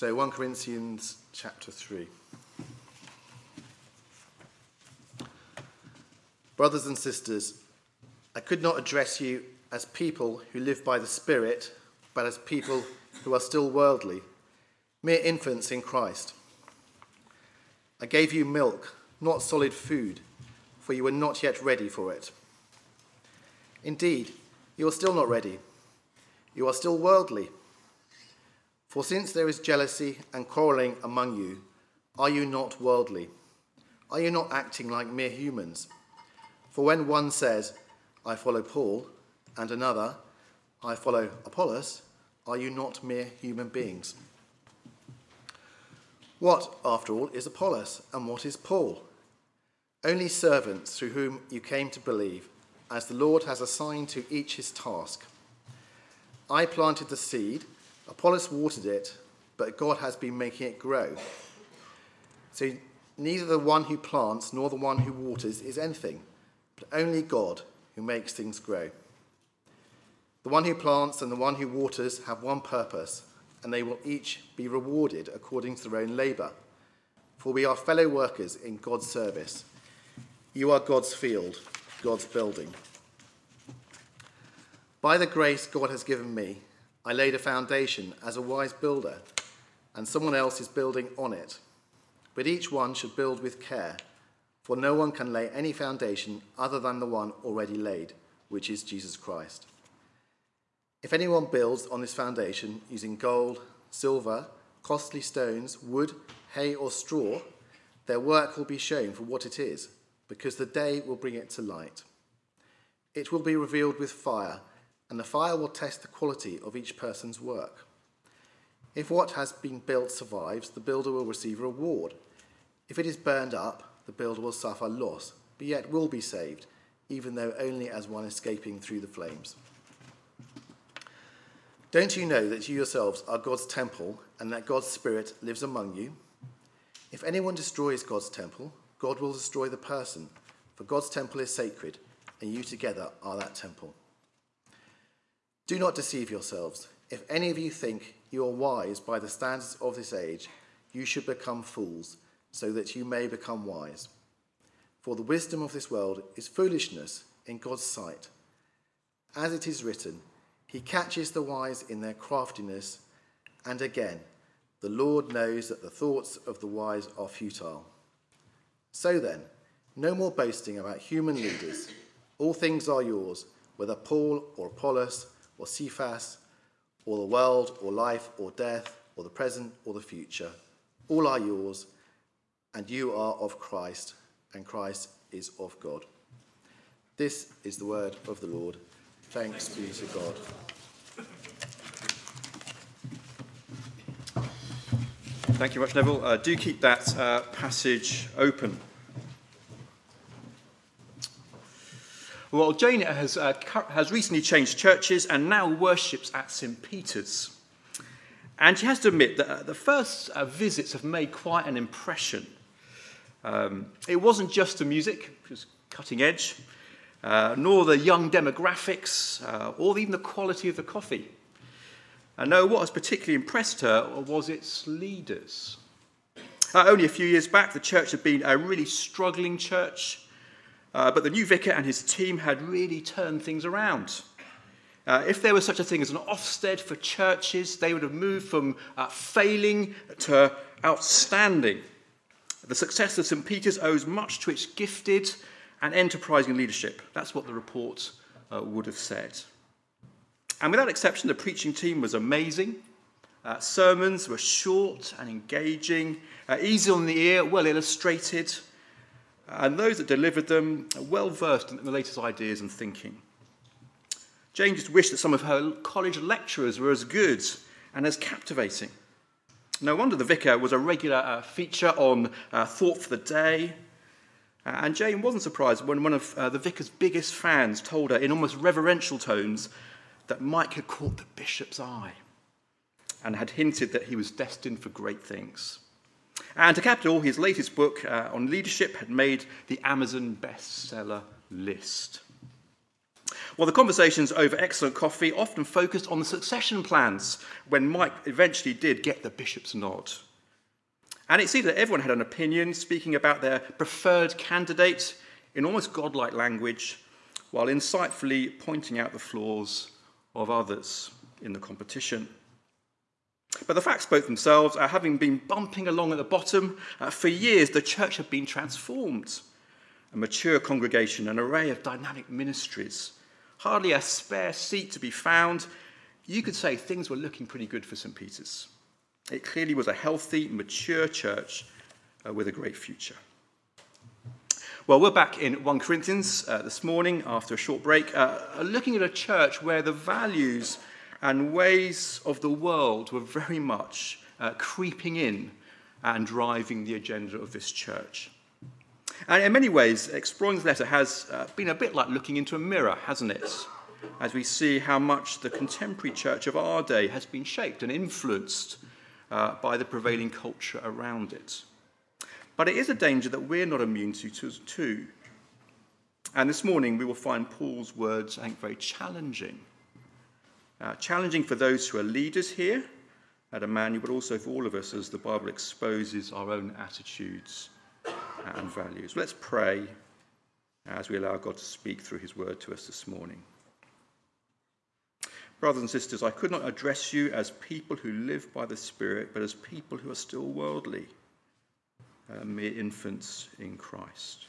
So 1 Corinthians chapter 3. Brothers and sisters, I could not address you as people who live by the Spirit, but as people who are still worldly, mere infants in Christ. I gave you milk, not solid food, for you were not yet ready for it. Indeed, you are still not ready. You are still worldly. For since there is jealousy and quarreling among you, are you not worldly? Are you not acting like mere humans? For when one says, I follow Paul, and another, I follow Apollos, are you not mere human beings? What, after all, is Apollos, and what is Paul? Only servants through whom you came to believe, as the Lord has assigned to each his task. I planted the seed, Apollos watered it, but God has been making it grow. So neither the one who plants nor the one who waters is anything, but only God who makes things grow. The one who plants and the one who waters have one purpose, and they will each be rewarded according to their own labour. For we are fellow workers in God's service. You are God's field, God's building. By the grace God has given me, I laid a foundation as a wise builder, and someone else is building on it. But each one should build with care, for no one can lay any foundation other than the one already laid, which is Jesus Christ. If anyone builds on this foundation using gold, silver, costly stones, wood, hay, or straw, their work will be shown for what it is, because the day will bring it to light. It will be revealed with fire and the fire will test the quality of each person's work. If what has been built survives, the builder will receive a reward. If it is burned up, the builder will suffer loss, but yet will be saved, even though only as one escaping through the flames. Don't you know that you yourselves are God's temple and that God's Spirit lives among you? If anyone destroys God's temple, God will destroy the person, for God's temple is sacred, and you together are that temple. Do not deceive yourselves. If any of you think you are wise by the standards of this age, you should become fools, so that you may become wise. For the wisdom of this world is foolishness in God's sight. As it is written, He catches the wise in their craftiness, and again, the Lord knows that the thoughts of the wise are futile. So then, no more boasting about human leaders. All things are yours, whether Paul or Apollos or Cephas, or the world, or life, or death, or the present, or the future. All are yours, and you are of Christ, and Christ is of God. This is the word of the Lord. Thanks be to God. Thank you much, Neville. Uh, do keep that uh, passage open. Well, Jane has, uh, has recently changed churches and now worships at St. Peter's. And she has to admit that uh, the first uh, visits have made quite an impression. Um, it wasn't just the music, which was cutting edge, uh, nor the young demographics, uh, or even the quality of the coffee. And no, what has particularly impressed her was its leaders. Only a few years back, the church had been a really struggling church uh, but the new vicar and his team had really turned things around. Uh, if there was such a thing as an Ofsted for churches, they would have moved from uh, failing to outstanding. The success of St. Peter's owes much to its gifted and enterprising leadership. That's what the report uh, would have said. And without exception, the preaching team was amazing. Uh, sermons were short and engaging, uh, easy on the ear, well illustrated, and those that delivered them are well versed in the latest ideas and thinking. Jane just wished that some of her college lecturers were as good and as captivating. No wonder the vicar was a regular uh, feature on uh, Thought for the Day. Uh, and Jane wasn't surprised when one of uh, the vicar's biggest fans told her in almost reverential tones that Mike had caught the bishop's eye and had hinted that he was destined for great things. And to cap it all, his latest book uh, on leadership had made the Amazon bestseller list. Well, the conversations over excellent coffee often focused on the succession plans when Mike eventually did get the bishop's nod. And it seemed that everyone had an opinion, speaking about their preferred candidate in almost godlike language, while insightfully pointing out the flaws of others in the competition. But the facts spoke themselves. Uh, having been bumping along at the bottom, uh, for years the church had been transformed. A mature congregation, an array of dynamic ministries, hardly a spare seat to be found. You could say things were looking pretty good for St. Peter's. It clearly was a healthy, mature church uh, with a great future. Well, we're back in 1 Corinthians uh, this morning after a short break, uh, looking at a church where the values and ways of the world were very much uh, creeping in and driving the agenda of this church. And in many ways, exploring this letter has uh, been a bit like looking into a mirror, hasn't it? As we see how much the contemporary church of our day has been shaped and influenced uh, by the prevailing culture around it. But it is a danger that we're not immune to, too. And this morning we will find Paul's words, I think, very challenging uh, challenging for those who are leaders here at Emmanuel, but also for all of us as the Bible exposes our own attitudes and values. Let's pray as we allow God to speak through his word to us this morning. Brothers and sisters, I could not address you as people who live by the Spirit, but as people who are still worldly, uh, mere infants in Christ.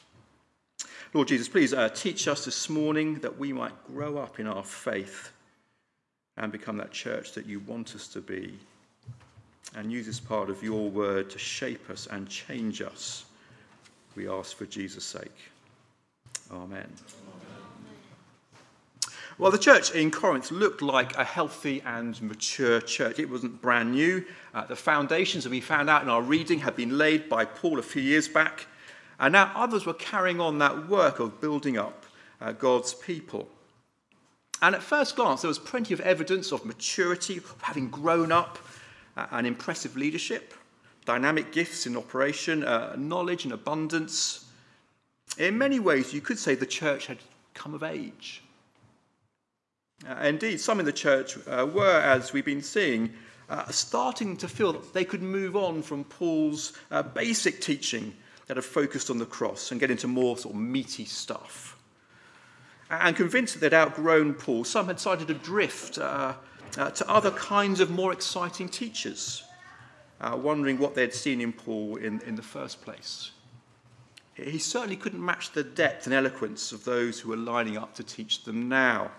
Lord Jesus, please uh, teach us this morning that we might grow up in our faith and become that church that you want us to be. And use this part of your word to shape us and change us. We ask for Jesus' sake. Amen. Well, the church in Corinth looked like a healthy and mature church. It wasn't brand new. Uh, the foundations that we found out in our reading had been laid by Paul a few years back. And now others were carrying on that work of building up uh, God's people. And at first glance, there was plenty of evidence of maturity, of having grown up, uh, and impressive leadership, dynamic gifts in operation, uh, knowledge and abundance. In many ways, you could say the church had come of age. Uh, indeed, some in the church uh, were, as we've been seeing, uh, starting to feel that they could move on from Paul's uh, basic teaching that had focused on the cross and get into more sort of meaty stuff. And convinced that they'd outgrown Paul, some had decided to drift uh, uh, to other kinds of more exciting teachers, uh, wondering what they'd seen in Paul in, in the first place. He certainly couldn't match the depth and eloquence of those who were lining up to teach them now.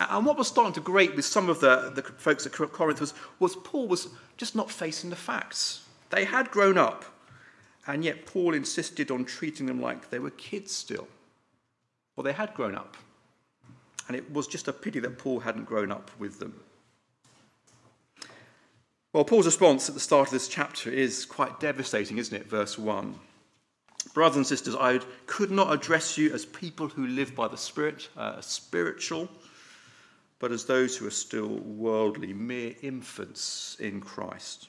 And what was starting to grate with some of the, the folks at Corinth was, was Paul was just not facing the facts. They had grown up, and yet Paul insisted on treating them like they were kids still. Well, they had grown up. And it was just a pity that Paul hadn't grown up with them. Well, Paul's response at the start of this chapter is quite devastating, isn't it? Verse 1. Brothers and sisters, I could not address you as people who live by the Spirit, uh, spiritual, but as those who are still worldly, mere infants in Christ.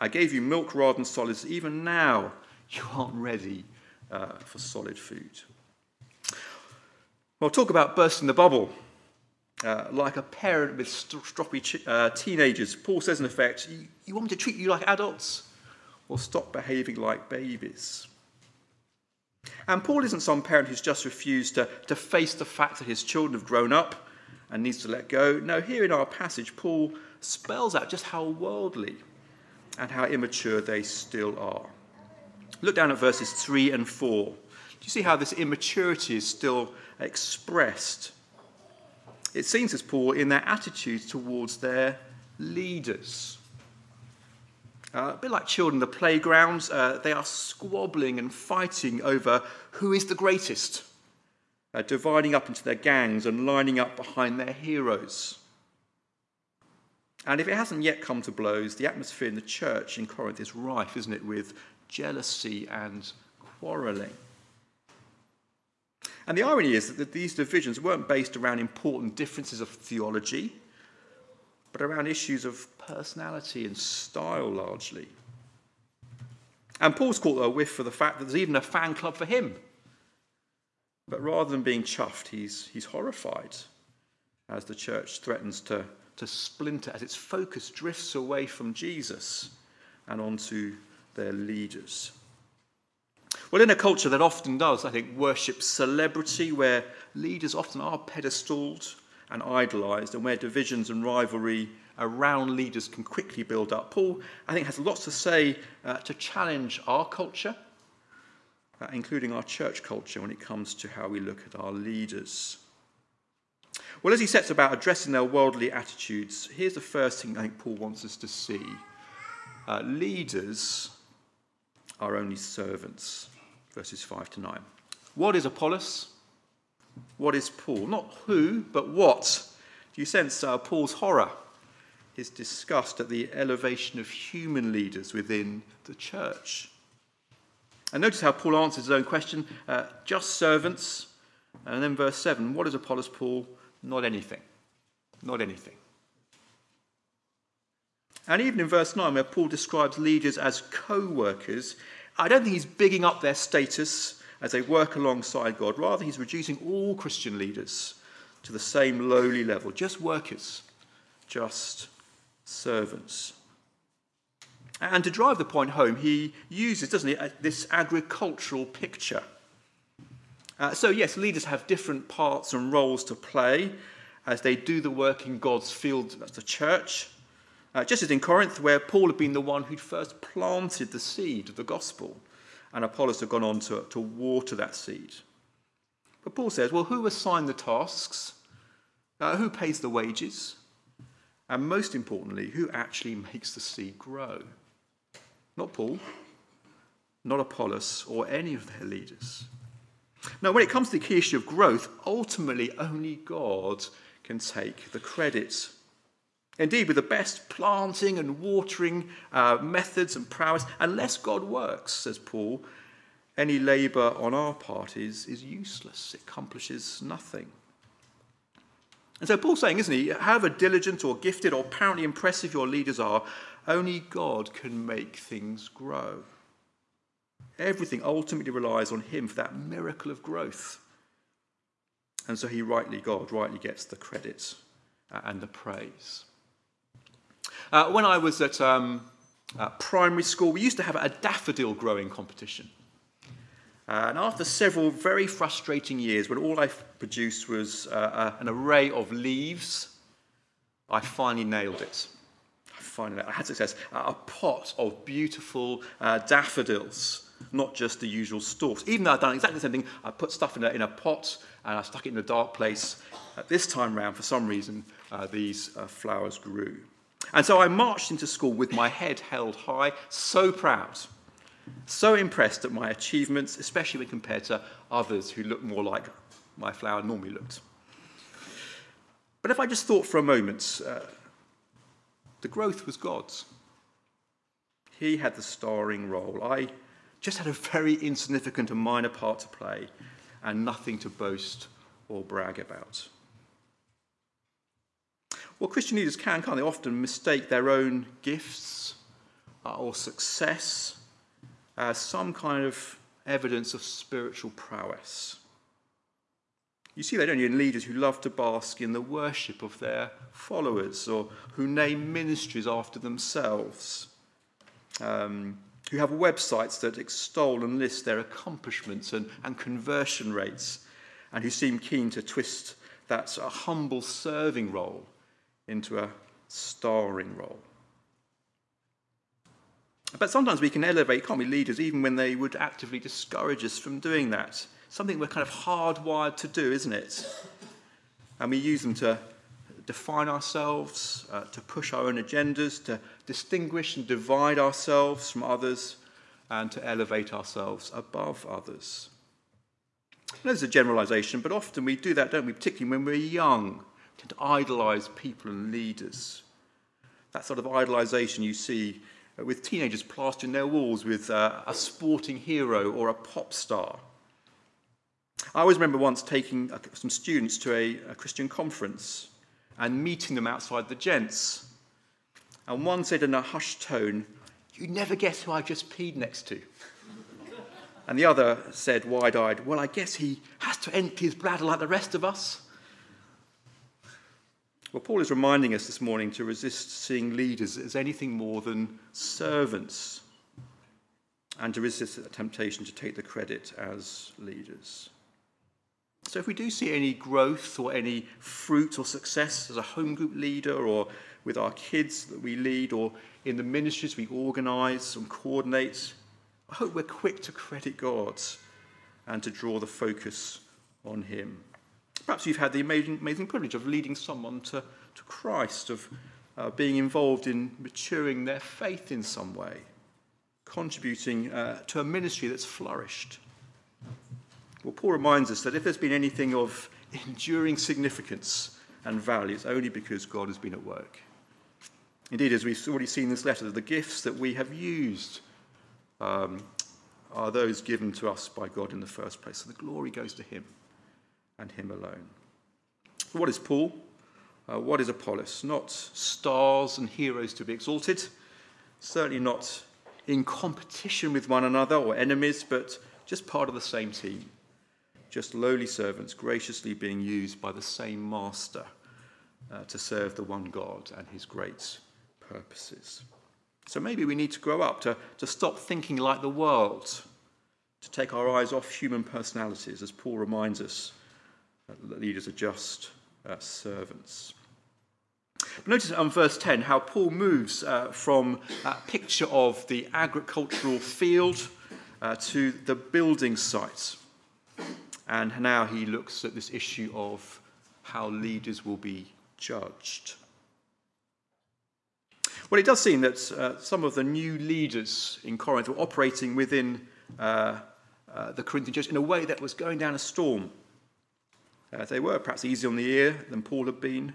I gave you milk rather than solids. Even now, you aren't ready uh, for solid food. Well, talk about bursting the bubble. Uh, like a parent with stroppy ch- uh, teenagers, Paul says in effect, you, want me to treat you like adults? Or stop behaving like babies? And Paul isn't some parent who's just refused to, to face the fact that his children have grown up and needs to let go. No, here in our passage, Paul spells out just how worldly and how immature they still are. Look down at verses 3 and 4. You see how this immaturity is still expressed. It seems, as Paul, in their attitudes towards their leaders. Uh, a bit like children in the playgrounds, uh, they are squabbling and fighting over who is the greatest, uh, dividing up into their gangs and lining up behind their heroes. And if it hasn't yet come to blows, the atmosphere in the church in Corinth is rife, isn't it, with jealousy and quarrelling. And the irony is that these divisions weren't based around important differences of theology, but around issues of personality and style largely. And Paul's caught a whiff for the fact that there's even a fan club for him. But rather than being chuffed, he's, he's horrified as the church threatens to, to splinter, as its focus drifts away from Jesus and onto their leaders. Well, in a culture that often does, I think, worship celebrity, where leaders often are pedestaled and idolized, and where divisions and rivalry around leaders can quickly build up, Paul, I think, has lots to say uh, to challenge our culture, uh, including our church culture, when it comes to how we look at our leaders. Well, as he sets about addressing their worldly attitudes, here's the first thing I think Paul wants us to see uh, leaders are only servants, verses 5 to 9. What is Apollos? What is Paul? Not who, but what. Do you sense uh, Paul's horror, his disgust at the elevation of human leaders within the church? And notice how Paul answers his own question uh, just servants. And then verse 7 what is Apollos, Paul? Not anything. Not anything. And even in verse 9, where Paul describes leaders as co workers, I don't think he's bigging up their status as they work alongside God. Rather, he's reducing all Christian leaders to the same lowly level just workers, just servants. And to drive the point home, he uses, doesn't he, this agricultural picture. Uh, so, yes, leaders have different parts and roles to play as they do the work in God's field, that's the church. Uh, just as in Corinth, where Paul had been the one who'd first planted the seed of the gospel, and Apollos had gone on to, to water that seed. But Paul says, well, who assigned the tasks? Uh, who pays the wages? And most importantly, who actually makes the seed grow? Not Paul, not Apollos, or any of their leaders. Now, when it comes to the key issue of growth, ultimately only God can take the credit. Indeed, with the best planting and watering uh, methods and prowess, unless God works, says Paul, any labour on our part is, is useless. It accomplishes nothing. And so Paul's saying, isn't he, however diligent or gifted or apparently impressive your leaders are, only God can make things grow. Everything ultimately relies on him for that miracle of growth. And so he rightly, God rightly gets the credit uh, and the praise. Uh, when I was at um, uh, primary school, we used to have a daffodil growing competition. Uh, and after several very frustrating years, when all I produced was uh, uh, an array of leaves, I finally nailed it. I finally I had success. a pot of beautiful daffodils, not just the usual stalks. Even though I'd done exactly the same thing, I put stuff in a, in a pot and I stuck it in a dark place. this time round, for some reason, these flowers grew. And so I marched into school with my head held high, so proud, so impressed at my achievements, especially when compared to others who looked more like my flower normally looked. But if I just thought for a moment, uh, the growth was God's. He had the starring role. I just had a very insignificant and minor part to play and nothing to boast or brag about. Well, Christian leaders can, can't they, often mistake their own gifts uh, or success as some kind of evidence of spiritual prowess. You see that, don't you, in leaders who love to bask in the worship of their followers or who name ministries after themselves, um, who have websites that extol and list their accomplishments and, and conversion rates, and who seem keen to twist that uh, humble serving role into a starring role. But sometimes we can elevate, can't we, leaders, even when they would actively discourage us from doing that. Something we're kind of hardwired to do, isn't it? And we use them to define ourselves, uh, to push our own agendas, to distinguish and divide ourselves from others, and to elevate ourselves above others. There's a generalization, but often we do that, don't we? Particularly when we're young tend to idolize people and leaders. That sort of idolization you see with teenagers plastering their walls with uh, a sporting hero or a pop star. I always remember once taking uh, some students to a, a Christian conference and meeting them outside the gents. And one said in a hushed tone, You never guess who I just peed next to. and the other said, wide eyed, Well, I guess he has to empty his bladder like the rest of us? Well, Paul is reminding us this morning to resist seeing leaders as anything more than servants and to resist the temptation to take the credit as leaders. So, if we do see any growth or any fruit or success as a home group leader or with our kids that we lead or in the ministries we organise and coordinate, I hope we're quick to credit God and to draw the focus on Him. Perhaps you've had the amazing, amazing privilege of leading someone to, to Christ, of uh, being involved in maturing their faith in some way, contributing uh, to a ministry that's flourished. Well, Paul reminds us that if there's been anything of enduring significance and value, it's only because God has been at work. Indeed, as we've already seen in this letter, the gifts that we have used um, are those given to us by God in the first place. So the glory goes to Him and Him alone. What is Paul? Uh, what is Apollos? Not stars and heroes to be exalted, certainly not in competition with one another or enemies, but just part of the same team. Just lowly servants graciously being used by the same master uh, to serve the one God and his great purposes. So maybe we need to grow up to, to stop thinking like the world, to take our eyes off human personalities, as Paul reminds us leaders are just uh, servants. But notice on verse 10 how Paul moves uh, from that picture of the agricultural field uh, to the building site. And now he looks at this issue of how leaders will be judged. Well, it does seem that uh, some of the new leaders in Corinth were operating within uh, uh, the Corinthian church in a way that was going down a storm. Uh, they were perhaps easier on the ear than Paul had been.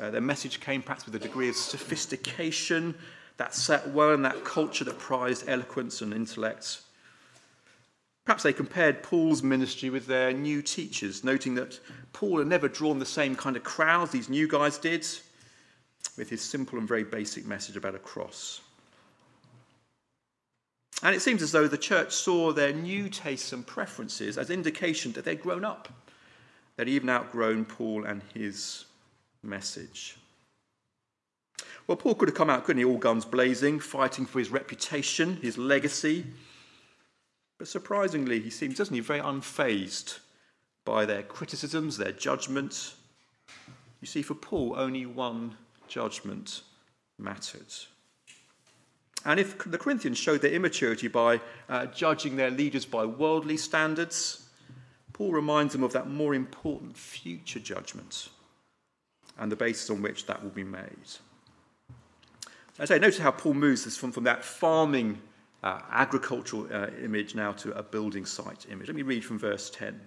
Uh, their message came perhaps with a degree of sophistication that sat well in that culture that prized eloquence and intellect. Perhaps they compared Paul's ministry with their new teachers, noting that Paul had never drawn the same kind of crowds these new guys did with his simple and very basic message about a cross. And it seems as though the church saw their new tastes and preferences as indication that they'd grown up, they'd even outgrown Paul and his message. Well, Paul could have come out, couldn't he, all guns blazing, fighting for his reputation, his legacy. But surprisingly, he seems, doesn't he, very unfazed by their criticisms, their judgment. You see, for Paul, only one judgment mattered. And if the Corinthians showed their immaturity by uh, judging their leaders by worldly standards, Paul reminds them of that more important future judgment and the basis on which that will be made. As I say, notice how Paul moves this from, from that farming uh, agricultural uh, image now to a building site image. Let me read from verse 10.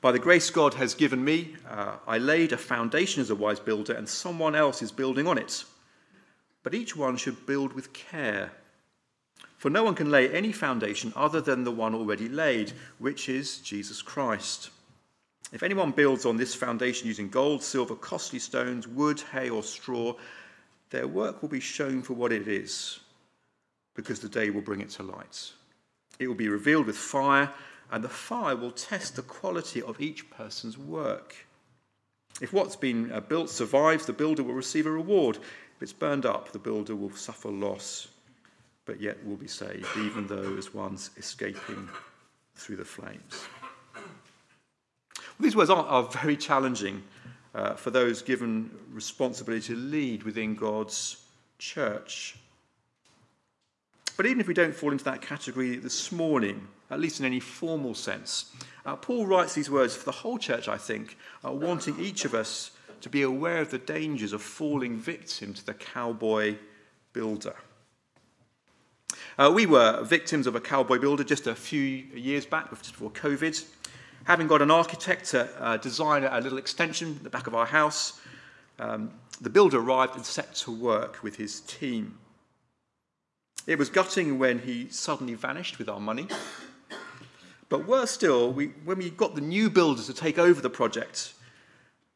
By the grace God has given me, uh, I laid a foundation as a wise builder, and someone else is building on it. But each one should build with care. For no one can lay any foundation other than the one already laid, which is Jesus Christ. If anyone builds on this foundation using gold, silver, costly stones, wood, hay, or straw, their work will be shown for what it is, because the day will bring it to light. It will be revealed with fire and the fire will test the quality of each person's work. If what's been uh, built survives, the builder will receive a reward. If it's burned up, the builder will suffer loss, but yet will be saved, even though as one's escaping through the flames. Well, these words are, are very challenging uh, for those given responsibility to lead within God's church. But even if we don't fall into that category this morning, at least in any formal sense, uh, Paul writes these words for the whole church, I think, uh, wanting each of us to be aware of the dangers of falling victim to the cowboy builder. Uh, we were victims of a cowboy builder just a few years back, just before COVID. Having got an architect to uh, design a little extension at the back of our house, um, the builder arrived and set to work with his team. It was gutting when he suddenly vanished with our money. But worse still, we, when we got the new builders to take over the project,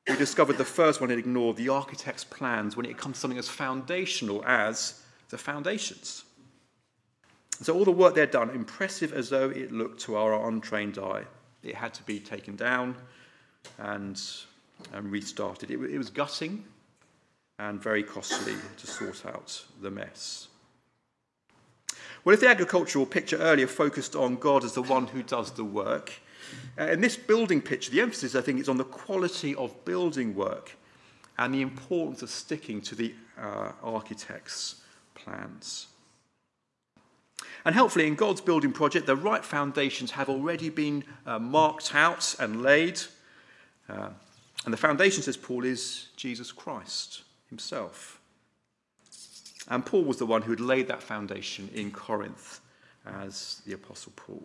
we discovered the first one had ignored the architect's plans when it comes to something as foundational as the foundations. So all the work they'd done, impressive as though it looked to our untrained eye, it had to be taken down and, and restarted. It, it was gutting and very costly to sort out the mess. Well, if the agricultural picture earlier focused on God as the one who does the work, uh, in this building picture, the emphasis, I think, is on the quality of building work and the importance of sticking to the uh, architect's plans. And helpfully, in God's building project, the right foundations have already been uh, marked out and laid. Uh, and the foundation, says Paul, is Jesus Christ himself. And Paul was the one who had laid that foundation in Corinth as the Apostle Paul.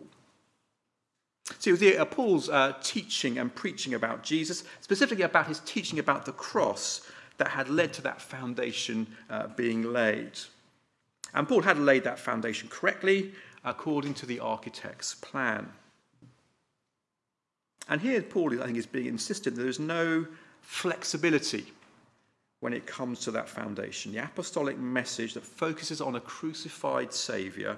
So it was uh, Paul's uh, teaching and preaching about Jesus, specifically about his teaching about the cross, that had led to that foundation uh, being laid. And Paul had laid that foundation correctly according to the architect's plan. And here, Paul, I think, is being insistent that there's no flexibility when it comes to that foundation. The apostolic message that focuses on a crucified Saviour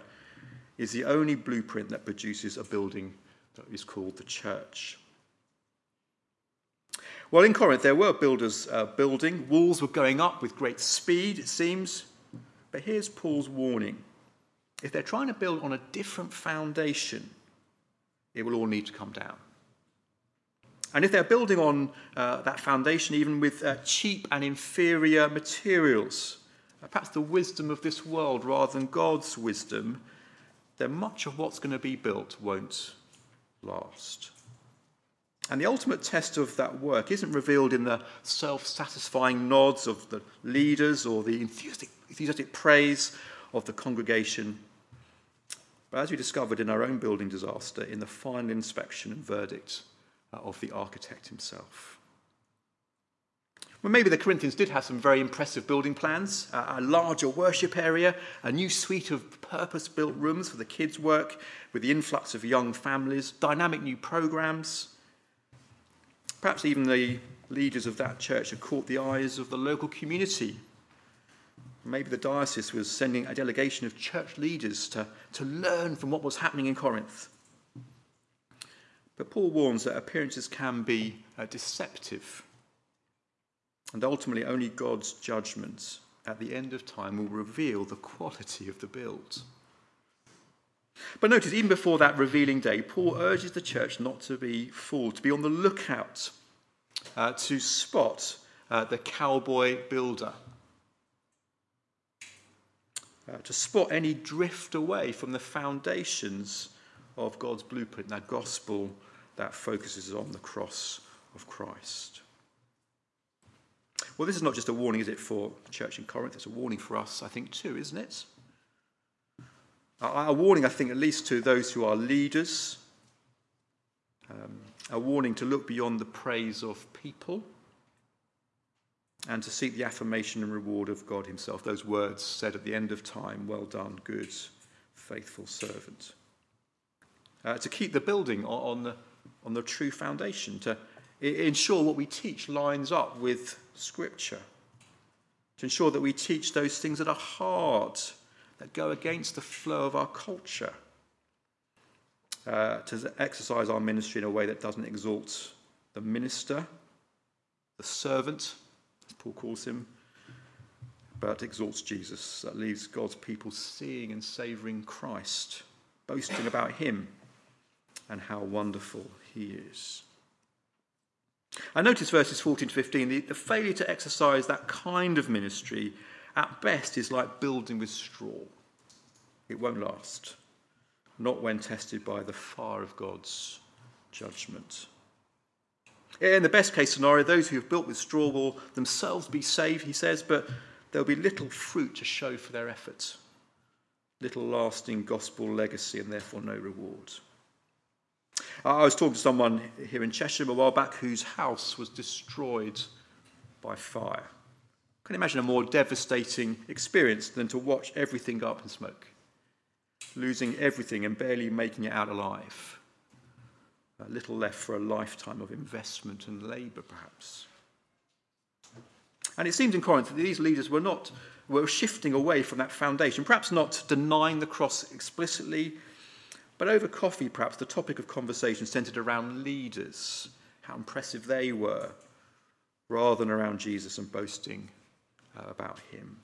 is the only blueprint that produces a building that is called the church. Well, in Corinth, there were builders uh, building. Walls were going up with great speed, it seems. But here's Paul's warning if they're trying to build on a different foundation, it will all need to come down. And if they're building on uh, that foundation, even with uh, cheap and inferior materials, uh, perhaps the wisdom of this world rather than God's wisdom, then much of what's going to be built won't last. And the ultimate test of that work isn't revealed in the self satisfying nods of the leaders or the enthusiastic, enthusiastic praise of the congregation, but as we discovered in our own building disaster, in the final inspection and verdict uh, of the architect himself. Well, maybe the Corinthians did have some very impressive building plans a larger worship area, a new suite of purpose built rooms for the kids' work with the influx of young families, dynamic new programs. Perhaps even the leaders of that church had caught the eyes of the local community. Maybe the diocese was sending a delegation of church leaders to, to learn from what was happening in Corinth. But Paul warns that appearances can be uh, deceptive. And ultimately, only God's judgment at the end of time will reveal the quality of the build. But notice, even before that revealing day, Paul urges the church not to be fooled, to be on the lookout, uh, to spot uh, the cowboy builder, uh, to spot any drift away from the foundations of God's blueprint, that gospel that focuses on the cross of Christ. Well, this is not just a warning, is it, for the church in Corinth? It's a warning for us, I think, too, isn't it? A warning, I think, at least to those who are leaders, um, a warning to look beyond the praise of people and to seek the affirmation and reward of God Himself. Those words said at the end of time Well done, good, faithful servant. Uh, to keep the building on the, on the true foundation, to ensure what we teach lines up with Scripture, to ensure that we teach those things that are hard that go against the flow of our culture, uh, to exercise our ministry in a way that doesn't exalt the minister, the servant, Paul calls him, but exalts Jesus, that leaves God's people seeing and savouring Christ, boasting about him and how wonderful he is. I notice verses 14 to 15, the, the failure to exercise that kind of ministry at best is like building with straw. It won't last, not when tested by the fire of God's judgment. In the best case scenario, those who have built with straw will themselves be saved, he says, but there'll be little fruit to show for their efforts, little lasting gospel legacy, and therefore no reward. I was talking to someone here in Cheshire a while back whose house was destroyed by fire. Can you imagine a more devastating experience than to watch everything go up in smoke? Losing everything and barely making it out alive. A little left for a lifetime of investment and labour, perhaps. And it seems in Corinth that these leaders were not were shifting away from that foundation, perhaps not denying the cross explicitly, But over coffee, perhaps the topic of conversation centered around leaders, how impressive they were, rather than around Jesus and boasting uh, about him.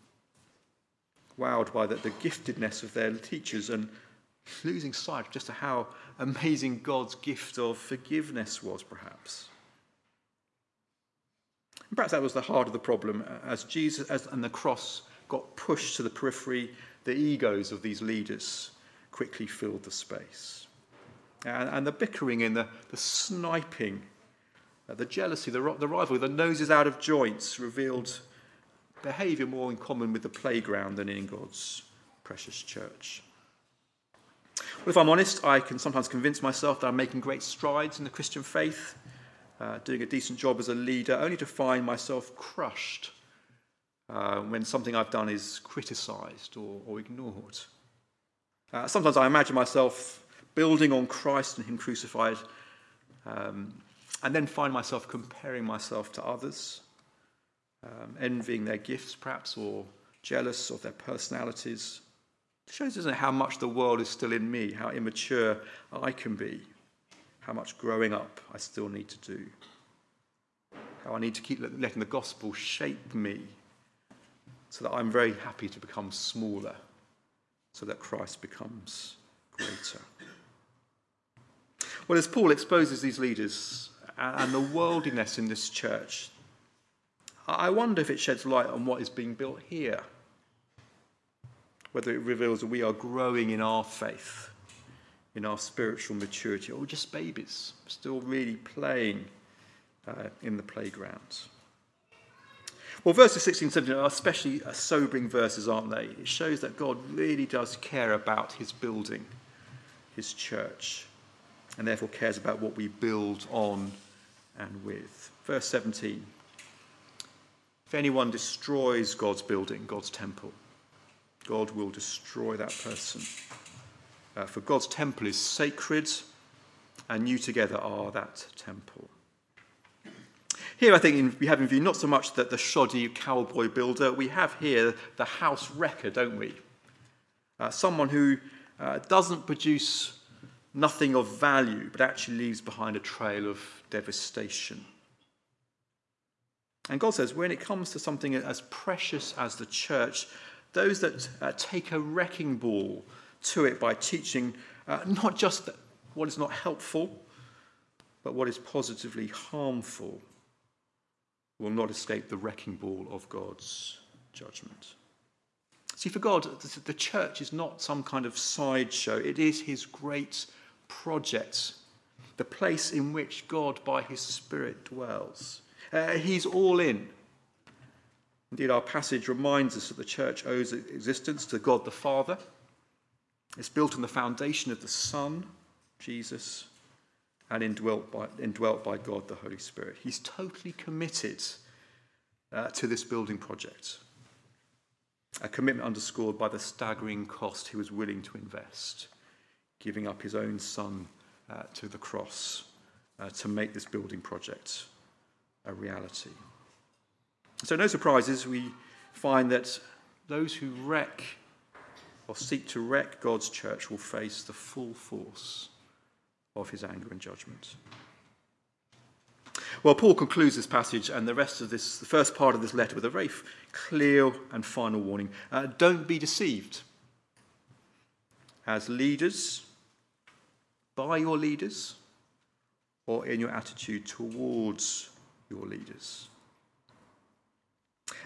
Wowed by the, the giftedness of their teachers and losing sight of just how amazing God's gift of forgiveness was, perhaps. And perhaps that was the heart of the problem as Jesus as, and the cross got pushed to the periphery, the egos of these leaders quickly filled the space. And, and the bickering and the, the sniping, uh, the jealousy, the, the rivalry, the noses out of joints revealed behaviour more in common with the playground than in God's precious church. Well, if I'm honest, I can sometimes convince myself that I'm making great strides in the Christian faith, uh, doing a decent job as a leader, only to find myself crushed uh, when something I've done is criticised or, or ignored. Uh, sometimes I imagine myself building on Christ and Him crucified, um, and then find myself comparing myself to others, um, envying their gifts perhaps, or jealous of their personalities. It shows, doesn't it, how much the world is still in me, how immature I can be, how much growing up I still need to do, how I need to keep letting the gospel shape me so that I'm very happy to become smaller, so that Christ becomes greater. Well, as Paul exposes these leaders and the worldliness in this church, I wonder if it sheds light on what is being built here. Whether it reveals that we are growing in our faith, in our spiritual maturity, or just babies, still really playing uh, in the playground. Well, verses 16 and 17 are especially uh, sobering verses, aren't they? It shows that God really does care about his building, his church, and therefore cares about what we build on and with. Verse 17 If anyone destroys God's building, God's temple, God will destroy that person. Uh, for God's temple is sacred, and you together are that temple. Here, I think we have in view not so much that the shoddy cowboy builder, we have here the house wrecker, don't we? Uh, someone who uh, doesn't produce nothing of value, but actually leaves behind a trail of devastation. And God says, when it comes to something as precious as the church, those that uh, take a wrecking ball to it by teaching uh, not just what is not helpful, but what is positively harmful, will not escape the wrecking ball of God's judgment. See, for God, the church is not some kind of sideshow, it is his great project, the place in which God, by his Spirit, dwells. Uh, he's all in. Indeed, our passage reminds us that the church owes its existence to God the Father. It's built on the foundation of the Son, Jesus, and indwelt by, indwelt by God the Holy Spirit. He's totally committed uh, to this building project. A commitment underscored by the staggering cost he was willing to invest, giving up his own son uh, to the cross uh, to make this building project a reality. So, no surprises, we find that those who wreck or seek to wreck God's church will face the full force of his anger and judgment. Well, Paul concludes this passage and the rest of this, the first part of this letter, with a very clear and final warning. Uh, don't be deceived. As leaders, by your leaders, or in your attitude towards your leaders.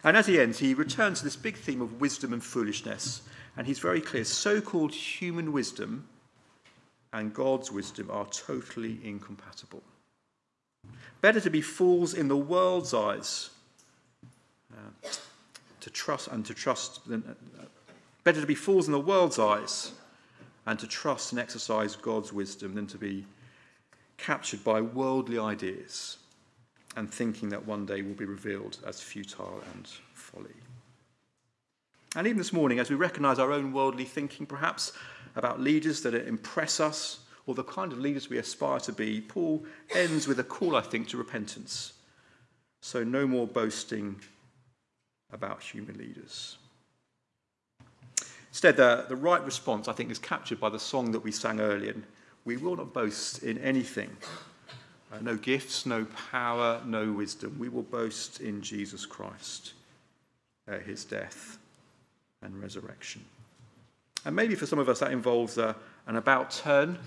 And as he ends, he returns to this big theme of wisdom and foolishness. And he's very clear so called human wisdom and God's wisdom are totally incompatible. Better to be fools in the world's eyes, uh, to trust and to trust. Than, uh, better to be fools in the world's eyes and to trust and exercise God's wisdom than to be captured by worldly ideas and thinking that one day will be revealed as futile and folly. And even this morning, as we recognize our own worldly thinking, perhaps about leaders that impress us or the kind of leaders we aspire to be, Paul ends with a call, I think, to repentance. So, no more boasting about human leaders. Instead, the, the right response, I think, is captured by the song that we sang earlier. We will not boast in anything. Uh, no gifts, no power, no wisdom. We will boast in Jesus Christ, uh, his death and resurrection. And maybe for some of us that involves uh, an about turn,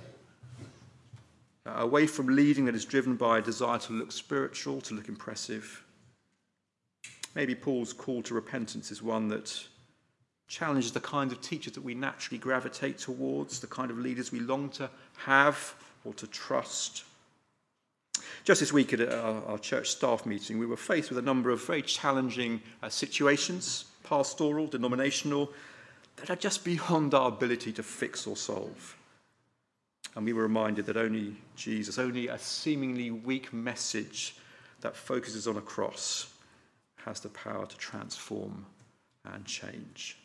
uh, away from leading that is driven by a desire to look spiritual, to look impressive. Maybe Paul's call to repentance is one that challenges the kind of teachers that we naturally gravitate towards, the kind of leaders we long to have or to trust. Just this week at our, our church staff meeting, we were faced with a number of very challenging uh, situations, pastoral, denominational, that are just beyond our ability to fix or solve. And we were reminded that only Jesus, only a seemingly weak message that focuses on a cross, has the power to transform and change.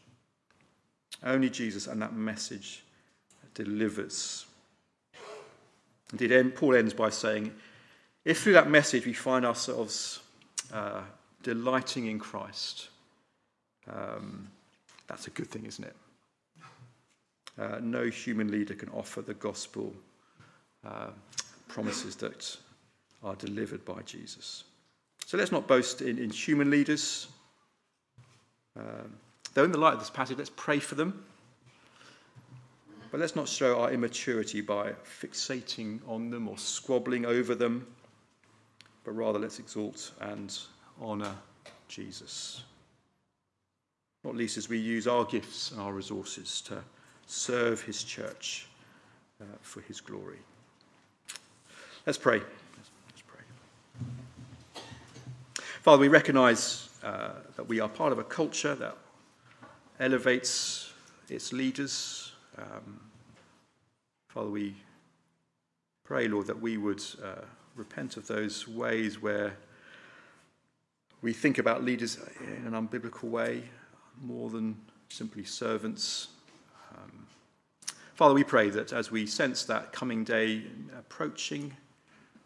Only Jesus and that message delivers. Indeed, Paul ends by saying, if through that message we find ourselves uh, delighting in Christ, um, that's a good thing, isn't it? Uh, no human leader can offer the gospel uh, promises that are delivered by Jesus. So let's not boast in, in human leaders. Um, though, in the light of this passage, let's pray for them. But let's not show our immaturity by fixating on them or squabbling over them, but rather let's exalt and honour Jesus. Not least as we use our gifts and our resources to serve his church uh, for his glory. Let's pray. Let's pray. Father, we recognize uh, that we are part of a culture that elevates its leaders. Um, Father, we pray, Lord, that we would uh, repent of those ways where we think about leaders in an unbiblical way, more than simply servants. Um, Father, we pray that as we sense that coming day approaching,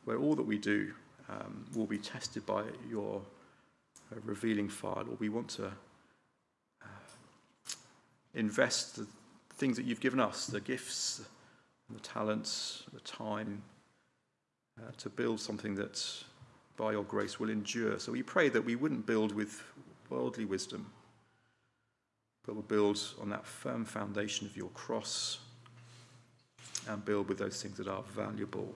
where all that we do um, will be tested by your uh, revealing fire, Lord, we want to uh, invest the things that you've given us, the gifts, the talents, the time, uh, to build something that by your grace will endure. So we pray that we wouldn't build with worldly wisdom, but we'll build on that firm foundation of your cross and build with those things that are valuable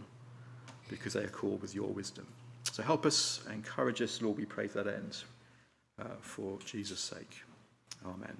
because they called with your wisdom. So help us, encourage us, Lord, we pray to that end uh, for Jesus' sake. Amen.